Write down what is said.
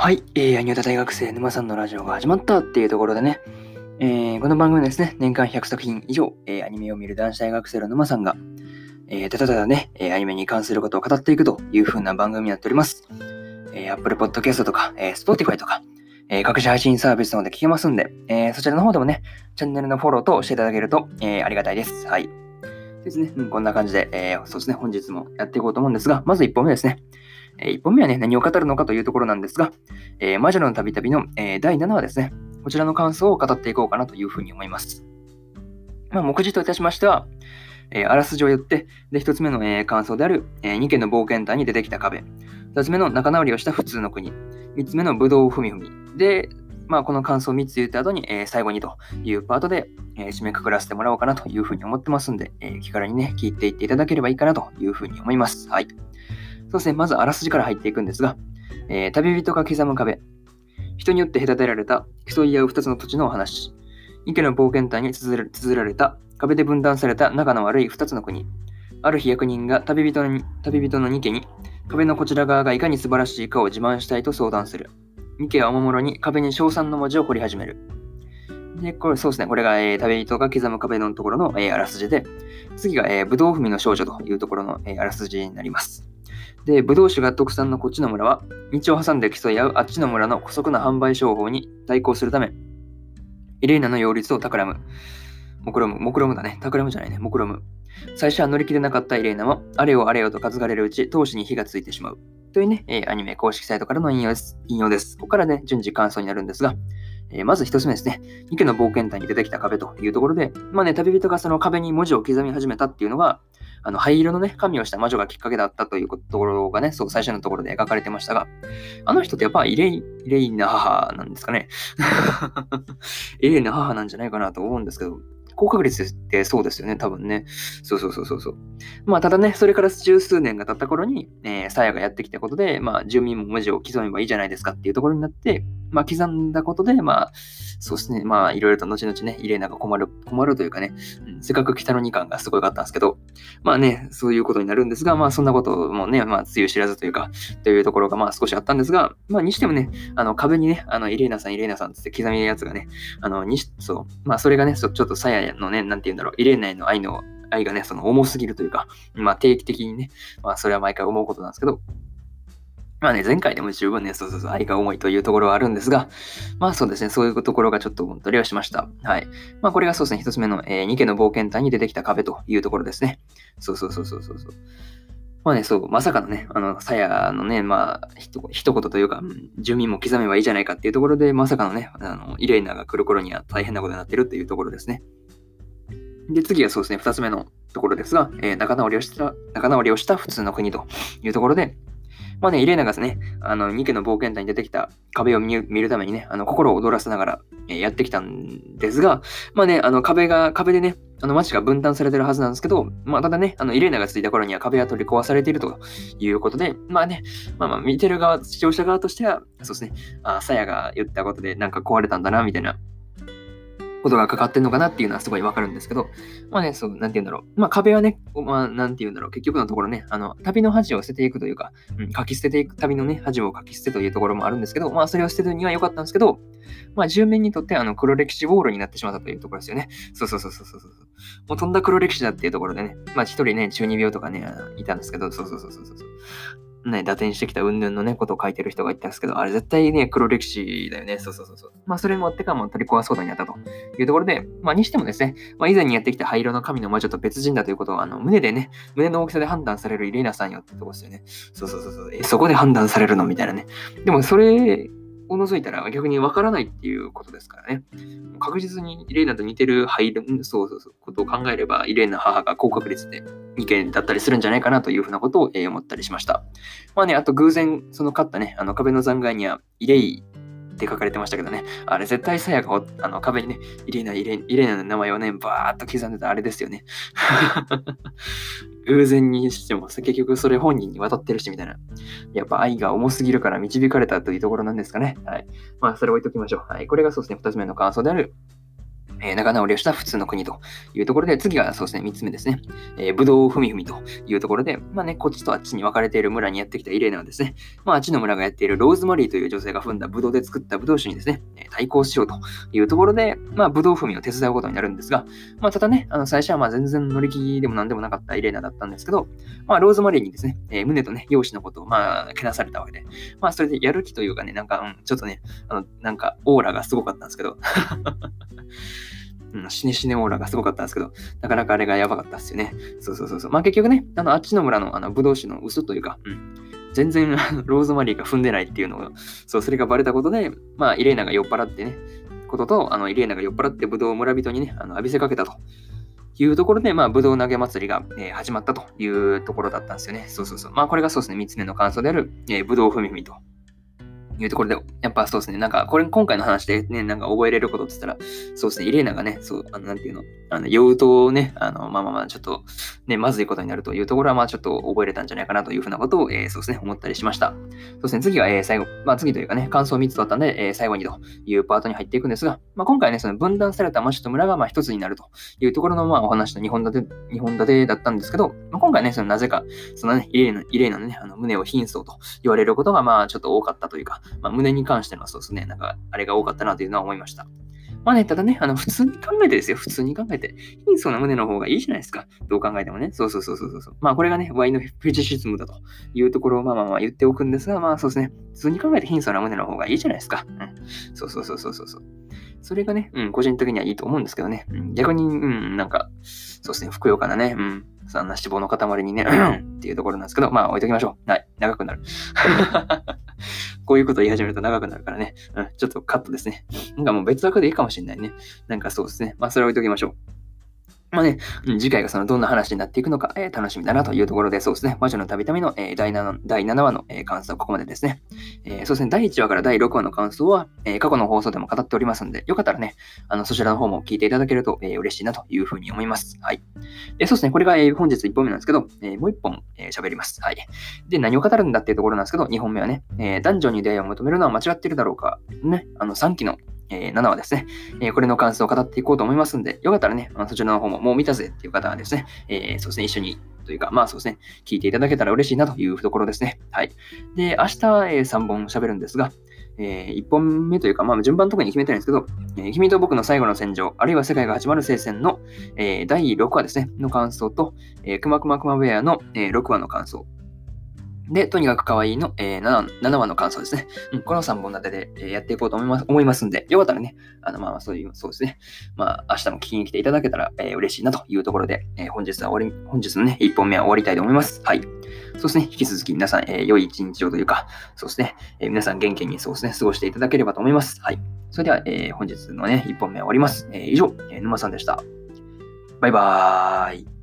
はい、えー、アニオタ大学生沼さんのラジオが始まったっていうところでね、えー、この番組ですね、年間100作品以上、えー、アニメを見る男子大学生の沼さんが、えー、ただただね、えー、アニメに関することを語っていくという風な番組になっております。えー、Apple Podcast とか、えー、Spotify とか、えー、各種配信サービスので聞けますんで、えー、そちらの方でもね、チャンネルのフォローとしていただけると、えー、ありがたいです。はい。ですね、うん、こんな感じで、えー、そうですね、本日もやっていこうと思うんですが、まず1本目ですね。え1本目はね、何を語るのかというところなんですが、えー、魔女のたびたびの、えー、第7話ですね、こちらの感想を語っていこうかなというふうに思います。まあ、目次といたしましては、えー、あらすじを言って、で、1つ目の、え、感想である、え、2件の冒険隊に出てきた壁、2つ目の仲直りをした普通の国、3つ目の武道ふみふみ、で、まあ、この感想を3つ言った後に、え、最後にというパートで、え、締めくくらせてもらおうかなというふうに思ってますんで、え、気軽にね、聞いていっていただければいいかなというふうに思います。はい。そうですね、まずあらすじから入っていくんですが、えー、旅人が刻む壁、人によって隔てられた競い合う2つの土地のお話、池の冒険隊に綴られた壁で分断された仲の悪い2つの国、ある日役人が旅人の旅人のニケに壁のこちら側がいかに素晴らしいかを自慢したいと相談する。ニケはおもむろに壁に称賛の文字を彫り始める。で、これ、そうですね。これが、えー、旅人が刻む壁のところの、えー、あらすじで、次が、えー、武道踏みの少女というところの、えー、あらすじになります。で、ブドウ酒が特産のこっちの村は、道を挟んで競い合うあっちの村の姑息な販売商法に対抗するため、イレーナの擁立を企む。目論む、目論むだね。企むじゃないね。目論む。最初は乗り切れなかったイレーナも、あれよあれよと担がれるうち、闘志に火がついてしまう。というね、え、アニメ公式サイトからの引用です。引用です。ここからね、順次感想になるんですが、えー、まず一つ目ですね。池の冒険隊に出てきた壁というところで、まあね、旅人がその壁に文字を刻み始めたっていうのが、あの、灰色のね、髪をした魔女がきっかけだったというところがね、そう、最初のところで描かれてましたが、あの人ってやっぱイレイ、イレイな母なんですかね。イレイな母なんじゃないかなと思うんですけど、高確率ってそうですよね、多分ね。そうそうそうそうそう。まあ、ただね、それから十数年が経った頃に、えー、サヤがやってきたことで、まあ、住民も文字を刻めばいいじゃないですかっていうところになって、まあ、刻んだことで、まあ、そうですね、まあ、いろいろと後々ね、イレーナが困る、困るというかね、うん、せっかく北の二巻がすごいかったんですけど、まあね、そういうことになるんですが、まあ、そんなこともね、まあ、つゆ知らずというか、というところが、まあ、少しあったんですが、まあ、にしてもね、あの、壁にね、あの、イレーナさん、イレーナさんって刻みやつがね、あの、にしそう、まあ、それがね、ちょっとサヤのね、なんて言うんだろう、イレーナへの愛の、愛がね、その重すぎるというか、まあ定期的にね、まあそれは毎回思うことなんですけど、まあね、前回でも十分ね、そうそうそう、愛が重いというところはあるんですが、まあそうですね、そういうところがちょっと思ったりはしました。はい。まあこれがそうですね、一つ目の、えー、ニケの冒険隊に出てきた壁というところですね。そうそうそうそうそうそう。まあね、そう、まさかのね、あの、さやのね、まあ、ひと一言というか、住民も刻めばいいじゃないかっていうところで、まさかのね、あの、イレイナが来る頃には大変なことになってるっていうところですね。で、次はそうですね、二つ目のところですが、えー、仲直りをした、仲直りをした普通の国というところで、まあね、イレーナがですね、あの、ニケの冒険隊に出てきた壁を見るためにね、あの、心を躍らせながら、え、やってきたんですが、まあね、あの、壁が、壁でね、あの、街が分担されてるはずなんですけど、まあ、ただね、あの、イレーナが着いた頃には壁は取り壊されているということで、まあね、まあまあ、見てる側、視聴者側としては、そうですね、あ、サヤが言ったことでなんか壊れたんだな、みたいなことがかかってんのかなっていうのはすごいわかるんですけど、まあね、そう、なんて言うんだろう。まあ壁はね、まあなんて言うんだろう。結局のところね、あの、旅の恥を捨てていくというか、うん、書き捨てていく、旅のね、恥を書き捨てというところもあるんですけど、まあそれを捨てるには良かったんですけど、まあ住民にとってあの黒歴史ウォールになってしまったというところですよね。そうそうそうそうそうそう。もうとんだ黒歴史だっていうところでね、まあ一人ね、中二病とかね、いたんですけど、そうそうそうそうそう。ね、打点してきた云々のね、ことを書いてる人がいたんですけど、あれ絶対ね、黒歴史だよね。そうそうそうそう。まあ、それもあってか、も取り壊すことになったというところで、まあ、にしてもですね、まあ、以前にやってきた灰色の神の魔女と別人だということを、あの、胸でね、胸の大きさで判断されるイレーナさんよってとこですよね。そうそうそうそう。え、そこで判断されるの？みたいなね。でも、それを除いたら逆にわからないっていうことですからね。確実にイレーナと似てる灰色、そうそうそう、ことを考えれば、イレーナ母が高確率で意見だったりするんじゃないかなというふうなことを、えー、思ったりしました。まあね、あと偶然、その勝ったね、あの壁の残骸には、イレイって書かれてましたけどね、あれ絶対さやがあの壁にね、イレナ、イレイレナの名前をね、バーっと刻んでたあれですよね。偶然にしても、結局それ本人に渡ってるし、みたいな。やっぱ愛が重すぎるから導かれたというところなんですかね。はい。まあ、それ置いときましょう。はい。これがそうですね、二つ目の感想である、えー、仲直りをした普通の国というところで、次がそうですね、3つ目ですね。えー、ブドウふみふみというところで、まあね、こっちとあっちに分かれている村にやってきたイレーナはですね、まあ、あっちの村がやっているローズマリーという女性が踏んだブドウで作ったブドウ酒にですね、対抗しようというところで、まあ、ブドウふみを手伝うことになるんですが、まあ、ただね、あの最初はまあ全然乗り気でも何でもなかったイレーナだったんですけど、まあ、ローズマリーにですね、えー、胸とね、容姿のことをまあ、けなされたわけで、まあ、それでやる気というかね、なんか、うん、ちょっとね、あの、なんか、オーラがすごかったんですけど、うん、死ね死ねオーラがすごかったんですけど、なかなかあれがやばかったっすよね。そうそうそうそう。まあ結局ね、あの、あっちの村のあの、ブドウ酒の嘘というか、うん、全然ローズマリーが踏んでないっていうのを、そう、それがバレたことで、まあ、イレーナが酔っ払ってね、ことと、あの、イレーナが酔っ払ってブドウ村人にね、あの浴びせかけたと。いうところで、まあ、ぶどう投げ祭りが、えー、始まったというところだったんですよね。そうそうそう。まあ、これがそうですね、3つ目の感想である、えー、ぶどうふみふみというところで、やっぱそうですね、なんか、これ、今回の話でね、なんか覚えれることって言ったら、そうですね、イレーナがね、そう、あの、なんていうの、あの、酔うとね、あの、まあまあまあ、ちょっと、ね、まずいことになるというところは、まあ、ちょっと覚えれたんじゃないかなというふうなことを、えー、そうですね、思ったりしました。そうですね、次は、えー、最後、まあ、次というかね、感想3つだったんで、えー、最後にというパートに入っていくんですが、まあ、今回ね、その分断された町と村が、まあ、一つになるというところの、まあ、お話と2本立て、2本立てだったんですけど、まあ、今回ね、そのなぜか、そのね、イレーナ、イレーナのね、あの、胸を貧相と言われることが、まあ、ちょっと多かったというか、まあ、胸に関してのはそうですね、なんか、あれが多かったなというのは思いました。まあね、ただね、あの、普通に考えてですよ、普通に考えて。貧相な胸の方がいいじゃないですか。どう考えてもね。そうそうそうそうそう。まあ、これがね、Y のフェチシズムだというところをまあまあまあ言っておくんですが、まあそうですね、普通に考えて貧相な胸の方がいいじゃないですか。うん。そうそうそうそうそう。それがね、うん、個人的にはいいと思うんですけどね。うん、逆に、うん、なんか、そうですね、ふくよかなね、うん、そんな脂肪の塊にね、っていうところなんですけど、まあ置いときましょう。はい、長くなる。こういうこと言い始めると長くなるからね、うん、ちょっとカットですね。なんかもう別枠でいいかもしれないね。なんかそうですね。まあそれ置いときましょう。まあね、次回がそのどんな話になっていくのか、えー、楽しみだなというところで、そうですね、魔女の旅旅の、えー、第 7, 第7話の、えー、感想はここまでですね、えー。そうですね、第1話から第6話の感想は、えー、過去の放送でも語っておりますんで、よかったらね、あのそちらの方も聞いていただけると、えー、嬉しいなというふうに思います。はい。でそうですね、これが、えー、本日1本目なんですけど、えー、もう1本喋、えー、ります。はい。で、何を語るんだっていうところなんですけど、2本目はね、えー、男女に出会いを求めるのは間違ってるだろうか、ね、あの3期のえー、7話ですね、えー、これの感想を語っていこうと思いますんで、よかったらね、あそちらの方ももう見たぜっていう方はですね、えー、そうですね、一緒にというか、まあそうですね、聞いていただけたら嬉しいなというところですね。はい。で、明日、えー、3本喋るんですが、えー、1本目というか、まあ順番特に決めてないんですけど、えー、君と僕の最後の戦場、あるいは世界が始まる聖戦の、えー、第6話ですね、の感想と、えー、くまくまくまベアの、えー、6話の感想、で、とにかく可愛いの、えー、7, 7話の感想ですね。うん、この3本立てで、えー、やっていこうと思います思いますんで、よかったらね、あの、まあ、そういう、そうですね。まあ、明日も聞きに来ていただけたら、えー、嬉しいなというところで、えー、本日は終わり、本日のね、1本目は終わりたいと思います。はい。そうですね。引き続き皆さん、えー、良い一日をというか、そうですね。えー、皆さん元気にそうですね、過ごしていただければと思います。はい。それでは、えー、本日のね、1本目は終わります。えー、以上、えー、沼さんでした。バイバーイ。